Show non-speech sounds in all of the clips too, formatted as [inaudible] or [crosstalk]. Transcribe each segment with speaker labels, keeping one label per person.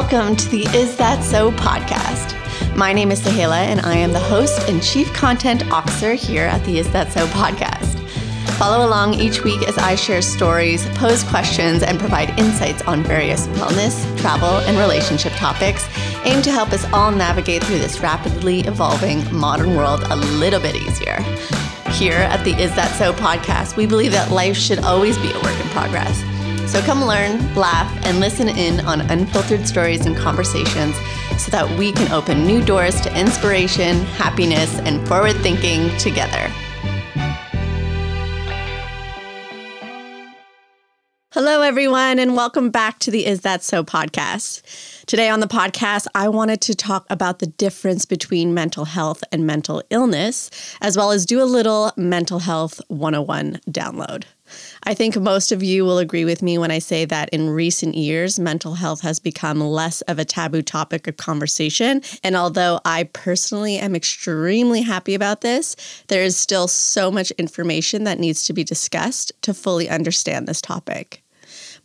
Speaker 1: welcome to the Is That So podcast. My name is Sahela, and I am the host and chief content officer here at the Is That So podcast. Follow along each week as I share stories, pose questions, and provide insights on various wellness, travel, and relationship topics aimed to help us all navigate through this rapidly evolving modern world a little bit easier. Here at the Is That So podcast, we believe that life should always be a work in progress. So come learn, laugh, and listen in on unfiltered stories and conversations so that we can open new doors to inspiration, happiness, and forward thinking together. Hello, everyone, and welcome back to the Is That So podcast. Today on the podcast, I wanted to talk about the difference between mental health and mental illness, as well as do a little mental health 101 download. I think most of you will agree with me when I say that in recent years, mental health has become less of a taboo topic of conversation. And although I personally am extremely happy about this, there is still so much information that needs to be discussed to fully understand this topic.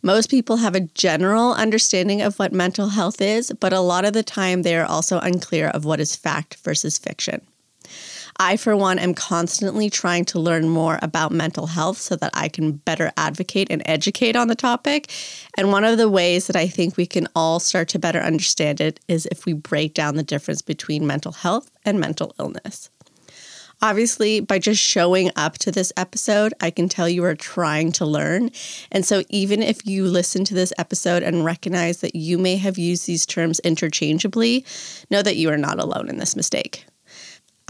Speaker 1: Most people have a general understanding of what mental health is, but a lot of the time they are also unclear of what is fact versus fiction. I, for one, am constantly trying to learn more about mental health so that I can better advocate and educate on the topic. And one of the ways that I think we can all start to better understand it is if we break down the difference between mental health and mental illness. Obviously, by just showing up to this episode, I can tell you are trying to learn. And so, even if you listen to this episode and recognize that you may have used these terms interchangeably, know that you are not alone in this mistake.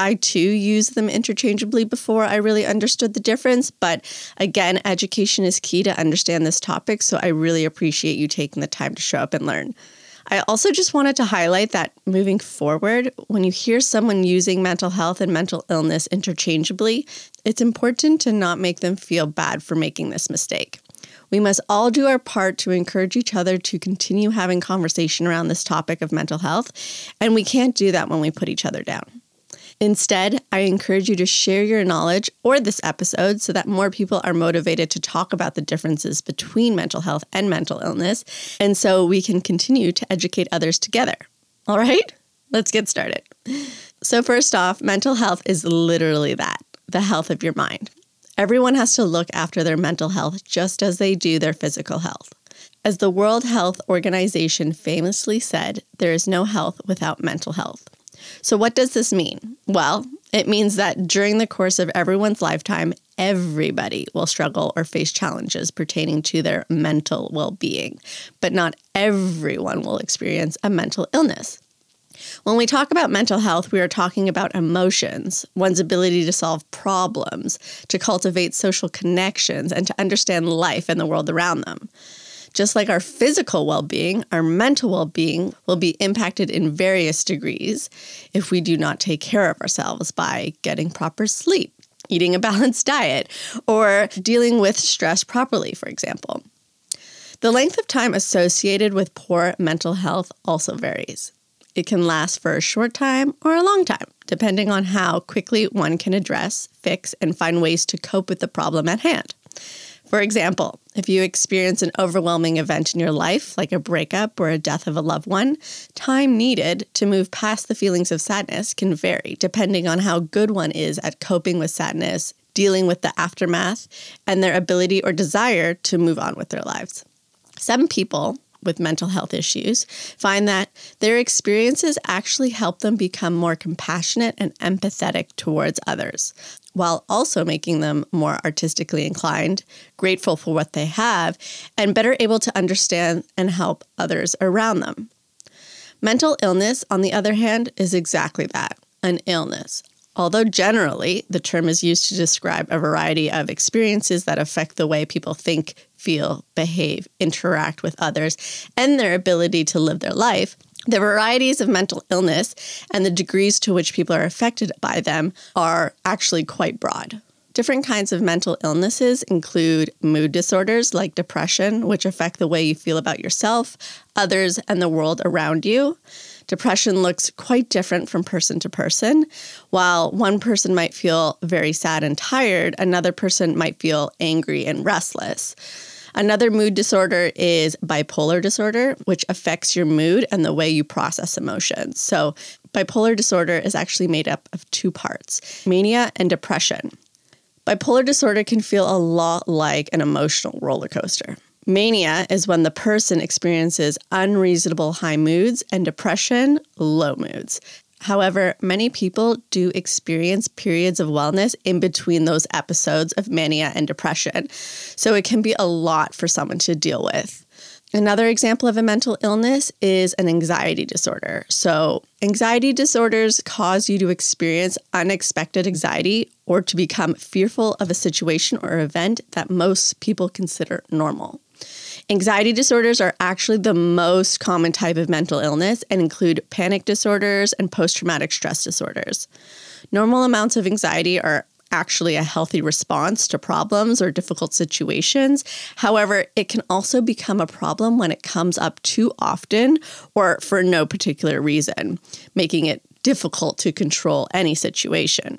Speaker 1: I too used them interchangeably before I really understood the difference. But again, education is key to understand this topic. So I really appreciate you taking the time to show up and learn. I also just wanted to highlight that moving forward, when you hear someone using mental health and mental illness interchangeably, it's important to not make them feel bad for making this mistake. We must all do our part to encourage each other to continue having conversation around this topic of mental health, and we can't do that when we put each other down. Instead, I encourage you to share your knowledge or this episode so that more people are motivated to talk about the differences between mental health and mental illness, and so we can continue to educate others together. All right, let's get started. So, first off, mental health is literally that the health of your mind. Everyone has to look after their mental health just as they do their physical health. As the World Health Organization famously said, there is no health without mental health. So, what does this mean? Well, it means that during the course of everyone's lifetime, everybody will struggle or face challenges pertaining to their mental well being, but not everyone will experience a mental illness. When we talk about mental health, we are talking about emotions, one's ability to solve problems, to cultivate social connections, and to understand life and the world around them. Just like our physical well being, our mental well being will be impacted in various degrees if we do not take care of ourselves by getting proper sleep, eating a [laughs] balanced diet, or dealing with stress properly, for example. The length of time associated with poor mental health also varies. It can last for a short time or a long time, depending on how quickly one can address, fix, and find ways to cope with the problem at hand. For example, if you experience an overwhelming event in your life, like a breakup or a death of a loved one, time needed to move past the feelings of sadness can vary depending on how good one is at coping with sadness, dealing with the aftermath, and their ability or desire to move on with their lives. Some people with mental health issues find that their experiences actually help them become more compassionate and empathetic towards others, while also making them more artistically inclined, grateful for what they have, and better able to understand and help others around them. Mental illness, on the other hand, is exactly that an illness. Although generally the term is used to describe a variety of experiences that affect the way people think, feel, behave, interact with others, and their ability to live their life, the varieties of mental illness and the degrees to which people are affected by them are actually quite broad. Different kinds of mental illnesses include mood disorders like depression, which affect the way you feel about yourself, others, and the world around you. Depression looks quite different from person to person. While one person might feel very sad and tired, another person might feel angry and restless. Another mood disorder is bipolar disorder, which affects your mood and the way you process emotions. So, bipolar disorder is actually made up of two parts mania and depression. Bipolar disorder can feel a lot like an emotional roller coaster. Mania is when the person experiences unreasonable high moods and depression, low moods. However, many people do experience periods of wellness in between those episodes of mania and depression. So it can be a lot for someone to deal with. Another example of a mental illness is an anxiety disorder. So, anxiety disorders cause you to experience unexpected anxiety or to become fearful of a situation or event that most people consider normal. Anxiety disorders are actually the most common type of mental illness and include panic disorders and post traumatic stress disorders. Normal amounts of anxiety are actually a healthy response to problems or difficult situations. However, it can also become a problem when it comes up too often or for no particular reason, making it difficult to control any situation.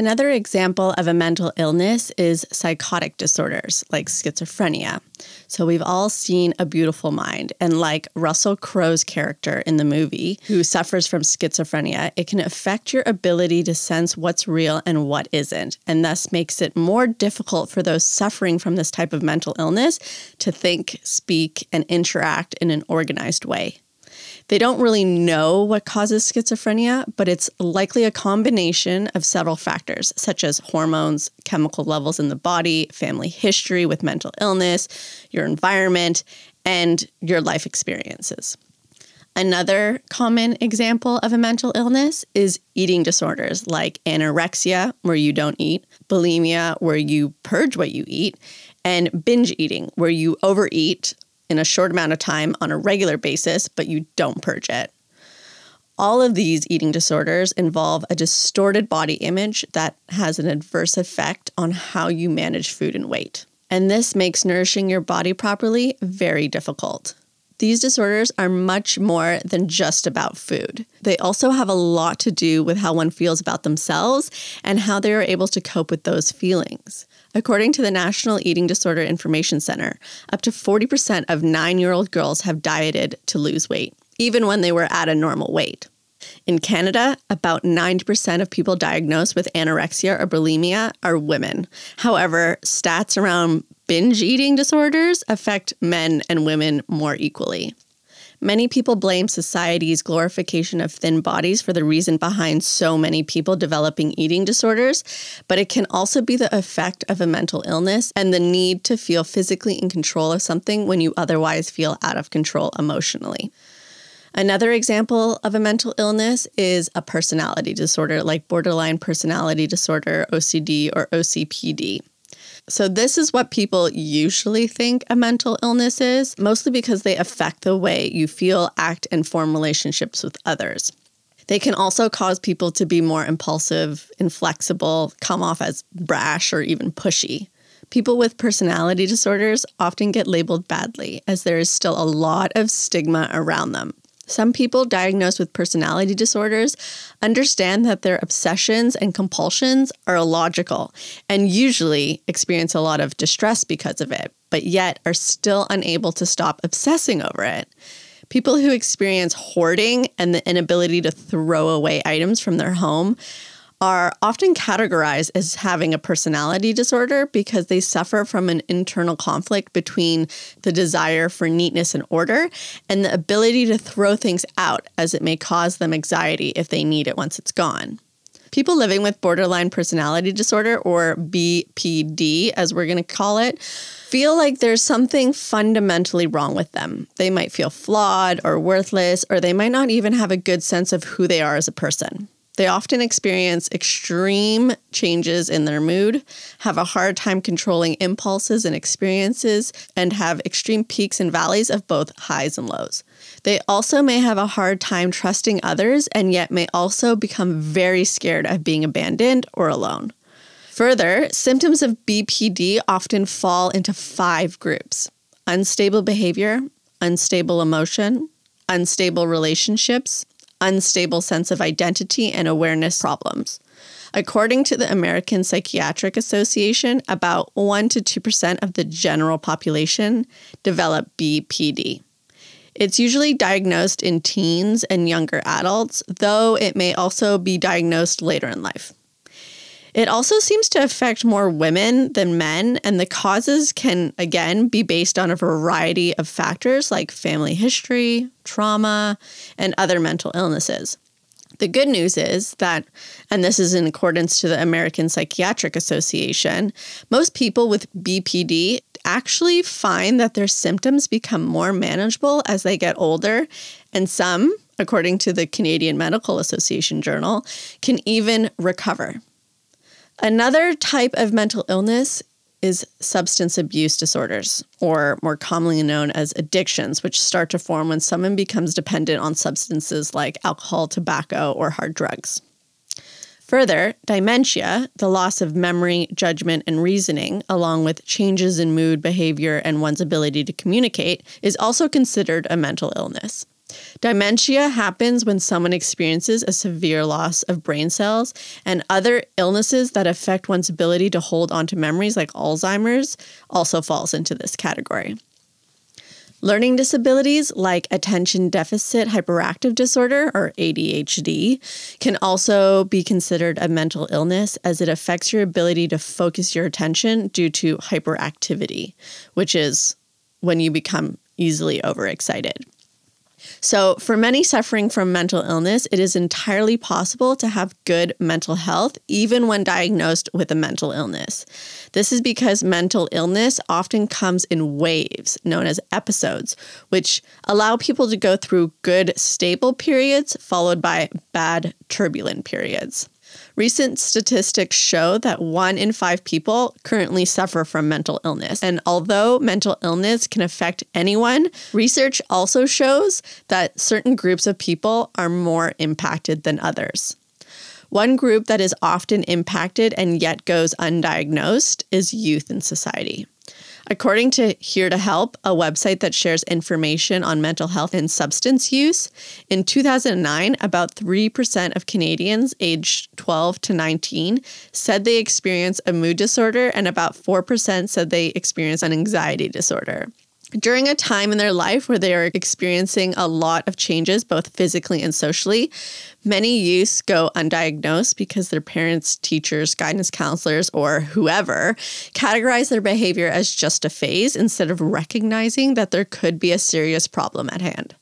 Speaker 1: Another example of a mental illness is psychotic disorders like schizophrenia. So, we've all seen A Beautiful Mind, and like Russell Crowe's character in the movie, who suffers from schizophrenia, it can affect your ability to sense what's real and what isn't, and thus makes it more difficult for those suffering from this type of mental illness to think, speak, and interact in an organized way. They don't really know what causes schizophrenia, but it's likely a combination of several factors, such as hormones, chemical levels in the body, family history with mental illness, your environment, and your life experiences. Another common example of a mental illness is eating disorders like anorexia, where you don't eat, bulimia, where you purge what you eat, and binge eating, where you overeat in a short amount of time on a regular basis, but you don't purge it. All of these eating disorders involve a distorted body image that has an adverse effect on how you manage food and weight. And this makes nourishing your body properly very difficult. These disorders are much more than just about food. They also have a lot to do with how one feels about themselves and how they are able to cope with those feelings. According to the National Eating Disorder Information Center, up to 40% of nine year old girls have dieted to lose weight, even when they were at a normal weight. In Canada, about 90% of people diagnosed with anorexia or bulimia are women. However, stats around binge eating disorders affect men and women more equally. Many people blame society's glorification of thin bodies for the reason behind so many people developing eating disorders, but it can also be the effect of a mental illness and the need to feel physically in control of something when you otherwise feel out of control emotionally. Another example of a mental illness is a personality disorder like borderline personality disorder, OCD, or OCPD. So, this is what people usually think a mental illness is, mostly because they affect the way you feel, act, and form relationships with others. They can also cause people to be more impulsive, inflexible, come off as brash, or even pushy. People with personality disorders often get labeled badly, as there is still a lot of stigma around them. Some people diagnosed with personality disorders understand that their obsessions and compulsions are illogical and usually experience a lot of distress because of it, but yet are still unable to stop obsessing over it. People who experience hoarding and the inability to throw away items from their home are often categorized as having a personality disorder because they suffer from an internal conflict between the desire for neatness and order and the ability to throw things out as it may cause them anxiety if they need it once it's gone. People living with borderline personality disorder, or BPD as we're going to call it, feel like there's something fundamentally wrong with them. They might feel flawed or worthless, or they might not even have a good sense of who they are as a person. They often experience extreme changes in their mood, have a hard time controlling impulses and experiences, and have extreme peaks and valleys of both highs and lows. They also may have a hard time trusting others and yet may also become very scared of being abandoned or alone. Further, symptoms of BPD often fall into five groups unstable behavior, unstable emotion, unstable relationships, unstable sense of identity and awareness problems. According to the American Psychiatric Association, about 1 to 2% of the general population develop BPD. It's usually diagnosed in teens and younger adults, though it may also be diagnosed later in life. It also seems to affect more women than men, and the causes can, again, be based on a variety of factors like family history, trauma, and other mental illnesses. The good news is that, and this is in accordance to the American Psychiatric Association, most people with BPD actually find that their symptoms become more manageable as they get older, and some, according to the Canadian Medical Association Journal, can even recover. Another type of mental illness is substance abuse disorders, or more commonly known as addictions, which start to form when someone becomes dependent on substances like alcohol, tobacco, or hard drugs. Further, dementia, the loss of memory, judgment, and reasoning, along with changes in mood, behavior, and one's ability to communicate, is also considered a mental illness. Dementia happens when someone experiences a severe loss of brain cells, and other illnesses that affect one's ability to hold onto memories, like Alzheimer's, also falls into this category. Learning disabilities like attention deficit hyperactive disorder or ADHD can also be considered a mental illness as it affects your ability to focus your attention due to hyperactivity, which is when you become easily overexcited. So, for many suffering from mental illness, it is entirely possible to have good mental health even when diagnosed with a mental illness. This is because mental illness often comes in waves, known as episodes, which allow people to go through good, stable periods followed by bad, turbulent periods. Recent statistics show that one in five people currently suffer from mental illness. And although mental illness can affect anyone, research also shows that certain groups of people are more impacted than others. One group that is often impacted and yet goes undiagnosed is youth in society. According to Here to Help, a website that shares information on mental health and substance use, in 2009, about 3% of Canadians aged 12 to 19 said they experienced a mood disorder, and about 4% said they experienced an anxiety disorder during a time in their life where they are experiencing a lot of changes, both physically and socially, many youths go undiagnosed because their parents, teachers, guidance counselors, or whoever categorize their behavior as just a phase instead of recognizing that there could be a serious problem at hand.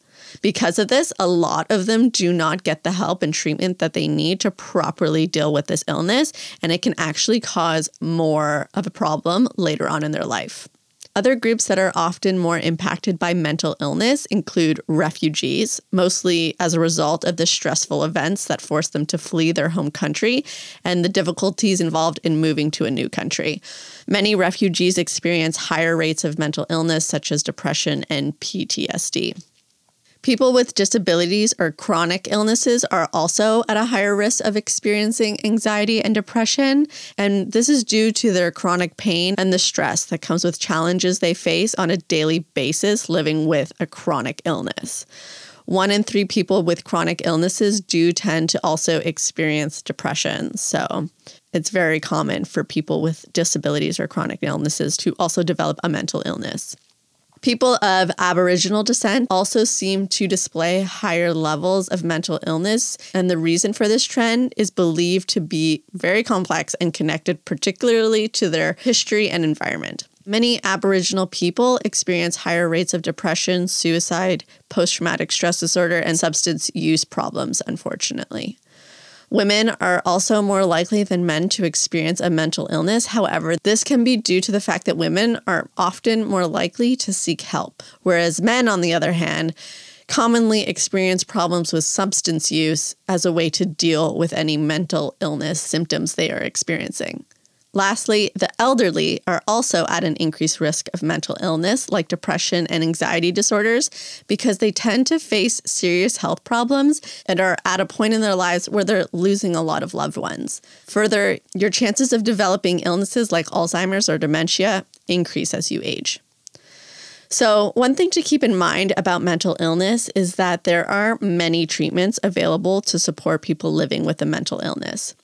Speaker 1: Because of this, a lot of them do not get the help and treatment that they need to properly deal with this illness, and it can actually cause more of a problem later on in their life. Other groups that are often more impacted by mental illness include refugees, mostly as a result of the stressful events that force them to flee their home country and the difficulties involved in moving to a new country. Many refugees experience higher rates of mental illness, such as depression and PTSD. People with disabilities or chronic illnesses are also at a higher risk of experiencing anxiety and depression. And this is due to their chronic pain and the stress that comes with challenges they face on a daily basis living with a chronic illness. One in three people with chronic illnesses do tend to also experience depression. So it's very common for people with disabilities or chronic illnesses to also develop a mental illness. People of Aboriginal descent also seem to display higher levels of mental illness, and the reason for this trend is believed to be very complex and connected particularly to their history and environment. Many Aboriginal people experience higher rates of depression, suicide, post traumatic stress disorder, and substance use problems, unfortunately. Women are also more likely than men to experience a mental illness. However, this can be due to the fact that women are often more likely to seek help, whereas men, on the other hand, commonly experience problems with substance use as a way to deal with any mental illness symptoms they are experiencing. Lastly, the elderly are also at an increased risk of mental illness like depression and anxiety disorders because they tend to face serious health problems and are at a point in their lives where they're losing a lot of loved ones. Further, your chances of developing illnesses like Alzheimer's or dementia increase as you age. So, one thing to keep in mind about mental illness is that there are many treatments available to support people living with a mental illness.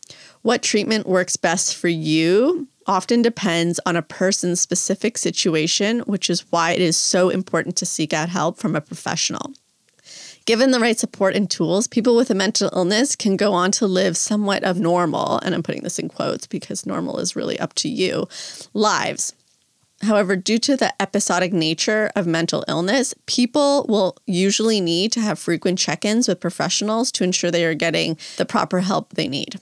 Speaker 1: What treatment works best for you often depends on a person's specific situation, which is why it is so important to seek out help from a professional. Given the right support and tools, people with a mental illness can go on to live somewhat of normal, and I'm putting this in quotes because normal is really up to you, lives. However, due to the episodic nature of mental illness, people will usually need to have frequent check ins with professionals to ensure they are getting the proper help they need.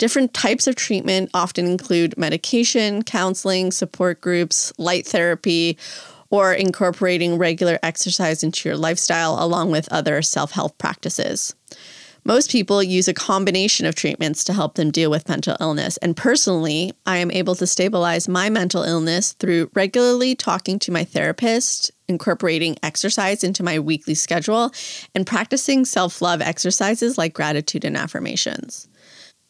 Speaker 1: Different types of treatment often include medication, counseling, support groups, light therapy, or incorporating regular exercise into your lifestyle along with other self help practices. Most people use a combination of treatments to help them deal with mental illness. And personally, I am able to stabilize my mental illness through regularly talking to my therapist, incorporating exercise into my weekly schedule, and practicing self love exercises like gratitude and affirmations.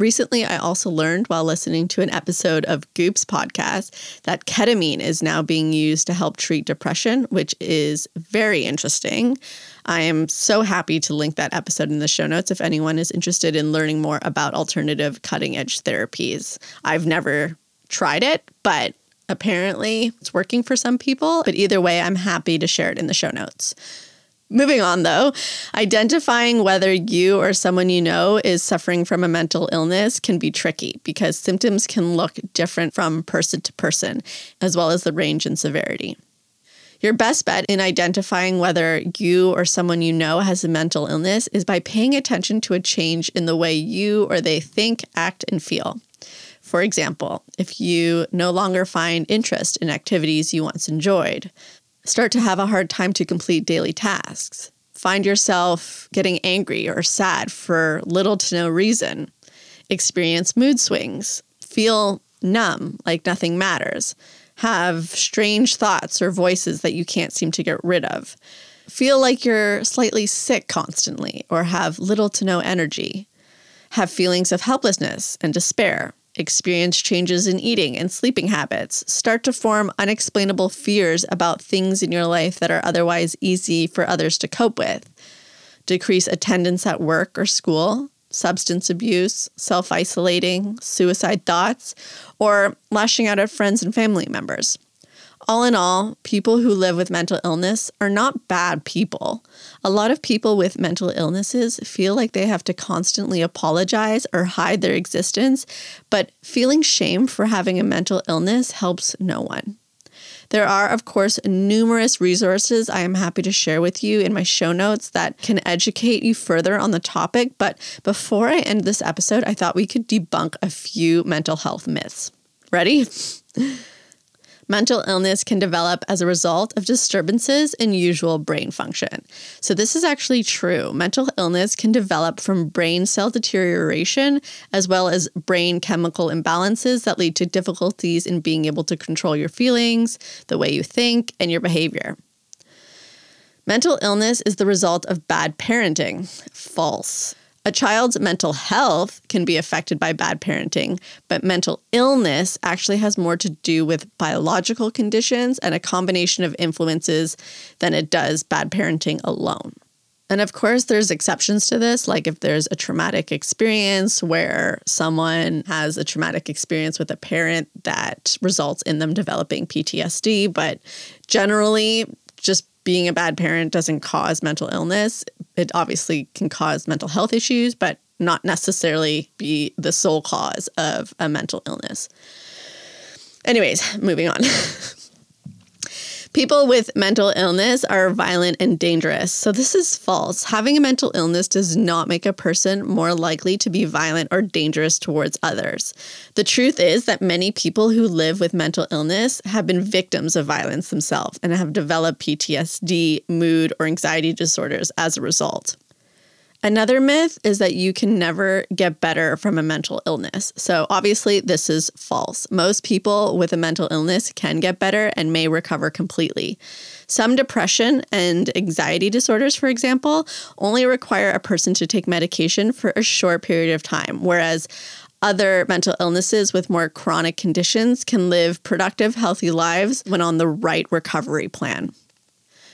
Speaker 1: Recently, I also learned while listening to an episode of Goop's podcast that ketamine is now being used to help treat depression, which is very interesting. I am so happy to link that episode in the show notes if anyone is interested in learning more about alternative cutting edge therapies. I've never tried it, but apparently it's working for some people. But either way, I'm happy to share it in the show notes. Moving on, though, identifying whether you or someone you know is suffering from a mental illness can be tricky because symptoms can look different from person to person, as well as the range and severity. Your best bet in identifying whether you or someone you know has a mental illness is by paying attention to a change in the way you or they think, act, and feel. For example, if you no longer find interest in activities you once enjoyed, start to have a hard time to complete daily tasks, find yourself getting angry or sad for little to no reason, experience mood swings, feel numb, like nothing matters, have strange thoughts or voices that you can't seem to get rid of, feel like you're slightly sick constantly or have little to no energy, have feelings of helplessness and despair, experience changes in eating and sleeping habits, start to form unexplainable fears about things in your life that are otherwise easy for others to cope with, decrease attendance at work or school, substance abuse, self isolating, suicide thoughts, or lashing out at friends and family members. All in all, people who live with mental illness are not bad people. A lot of people with mental illnesses feel like they have to constantly apologize or hide their existence, but feeling shame for having a mental illness helps no one. There are, of course, numerous resources I am happy to share with you in my show notes that can educate you further on the topic. But before I end this episode, I thought we could debunk a few mental health myths. Ready? [laughs] mental illness can develop as a result of disturbances in usual brain function. So, this is actually true. Mental illness can develop from brain cell deterioration as well as brain chemical imbalances that lead to difficulties in being able to control your feelings, the way you think, and your behavior. Mental illness is the result of bad parenting. False. A child's mental health can be affected by bad parenting, but mental illness actually has more to do with biological conditions and a combination of influences than it does bad parenting alone. And of course, there's exceptions to this, like if there's a traumatic experience where someone has a traumatic experience with a parent that results in them developing PTSD. But generally, just being a bad parent doesn't cause mental illness. It obviously can cause mental health issues, but not necessarily be the sole cause of a mental illness. Anyways, moving on. [laughs] People with mental illness are violent and dangerous. So, this is false. Having a mental illness does not make a person more likely to be violent or dangerous towards others. The truth is that many people who live with mental illness have been victims of violence themselves and have developed PTSD, mood, or anxiety disorders as a result. Another myth is that you can never get better from a mental illness. So, obviously, this is false. Most people with a mental illness can get better and may recover completely. Some depression and anxiety disorders, for example, only require a person to take medication for a short period of time, whereas other mental illnesses with more chronic conditions can live productive, healthy lives when on the right recovery plan.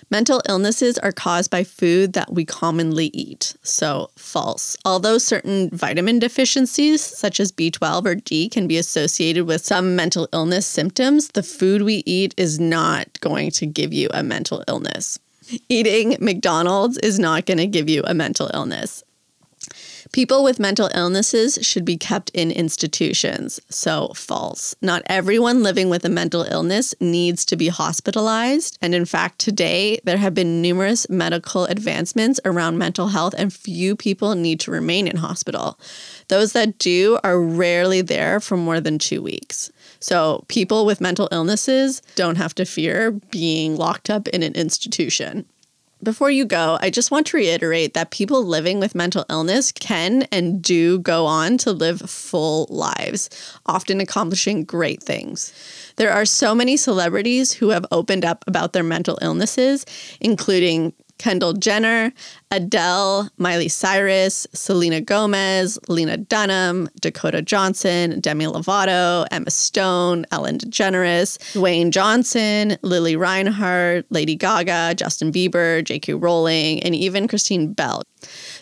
Speaker 1: Mental illnesses are caused by food that we commonly eat. So, false. Although certain vitamin deficiencies, such as B12 or D, can be associated with some mental illness symptoms, the food we eat is not going to give you a mental illness. Eating McDonald's is not going to give you a mental illness. People with mental illnesses should be kept in institutions. So, false. Not everyone living with a mental illness needs to be hospitalized. And in fact, today there have been numerous medical advancements around mental health, and few people need to remain in hospital. Those that do are rarely there for more than two weeks. So, people with mental illnesses don't have to fear being locked up in an institution. Before you go, I just want to reiterate that people living with mental illness can and do go on to live full lives, often accomplishing great things. There are so many celebrities who have opened up about their mental illnesses, including Kendall Jenner, Adele, Miley Cyrus, Selena Gomez, Lena Dunham, Dakota Johnson, Demi Lovato, Emma Stone, Ellen DeGeneres, Dwayne Johnson, Lili Reinhart, Lady Gaga, Justin Bieber, J.K. Rowling, and even Kristen Bell.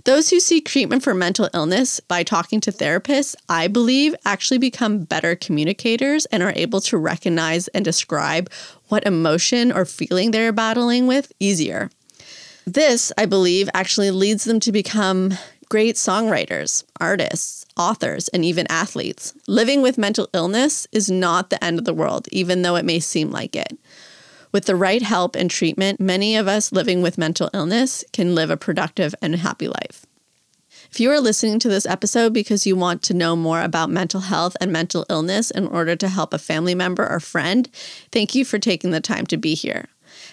Speaker 1: Those who seek treatment for mental illness by talking to therapists, I believe, actually become better communicators and are able to recognize and describe what emotion or feeling they're battling with easier. This, I believe, actually leads them to become great songwriters, artists, authors, and even athletes. Living with mental illness is not the end of the world, even though it may seem like it. With the right help and treatment, many of us living with mental illness can live a productive and happy life. If you are listening to this episode because you want to know more about mental health and mental illness in order to help a family member or friend, thank you for taking the time to be here.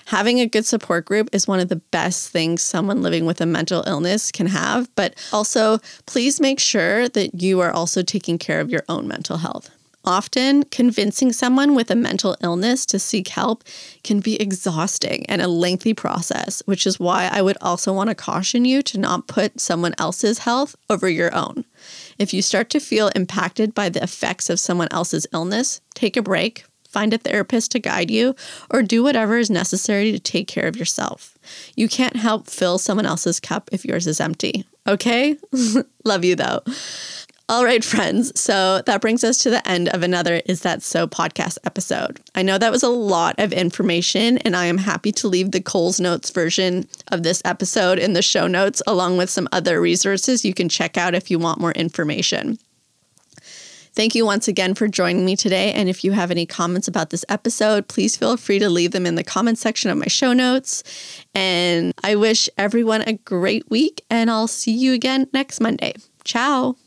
Speaker 1: Having a good support group is one of the best things someone living with a mental illness can have, but also please make sure that you are also taking care of your own mental health. Often, convincing someone with a mental illness to seek help can be exhausting and a lengthy process, which is why I would also want to caution you to not put someone else's health over your own. If you start to feel impacted by the effects of someone else's illness, take a break, find a therapist to guide you, or do whatever is necessary to take care of yourself. You can't help fill someone else's cup if yours is empty. Okay? [laughs] Love you though. All right, friends. So that brings us to the end of another Is That So podcast episode. I know that was a lot of information, and I am happy to leave the Coles Notes version of this episode in the show notes, along with some other resources you can check out if you want more information. Thank you once again for joining me today. And if you have any comments about this episode, please feel free to leave them in the comment section of my show notes. And I wish everyone a great week, and I'll see you again next Monday. Ciao.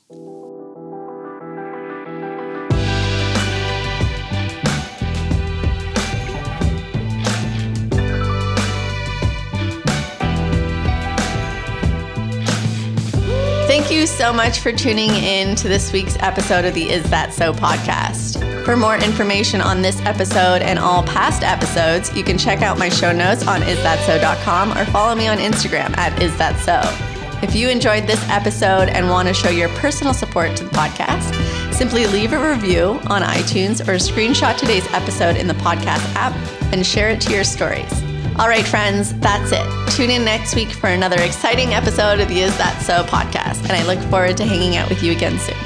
Speaker 1: You so much for tuning in to this week's episode of the Is That So podcast. For more information on this episode and all past episodes, you can check out my show notes on isthatso.com or follow me on Instagram at isthatso. If you enjoyed this episode and want to show your personal support to the podcast, simply leave a review on iTunes or screenshot today's episode in the podcast app and share it to your stories. All right, friends, that's it. Tune in next week for another exciting episode of the Is That So podcast, and I look forward to hanging out with you again soon.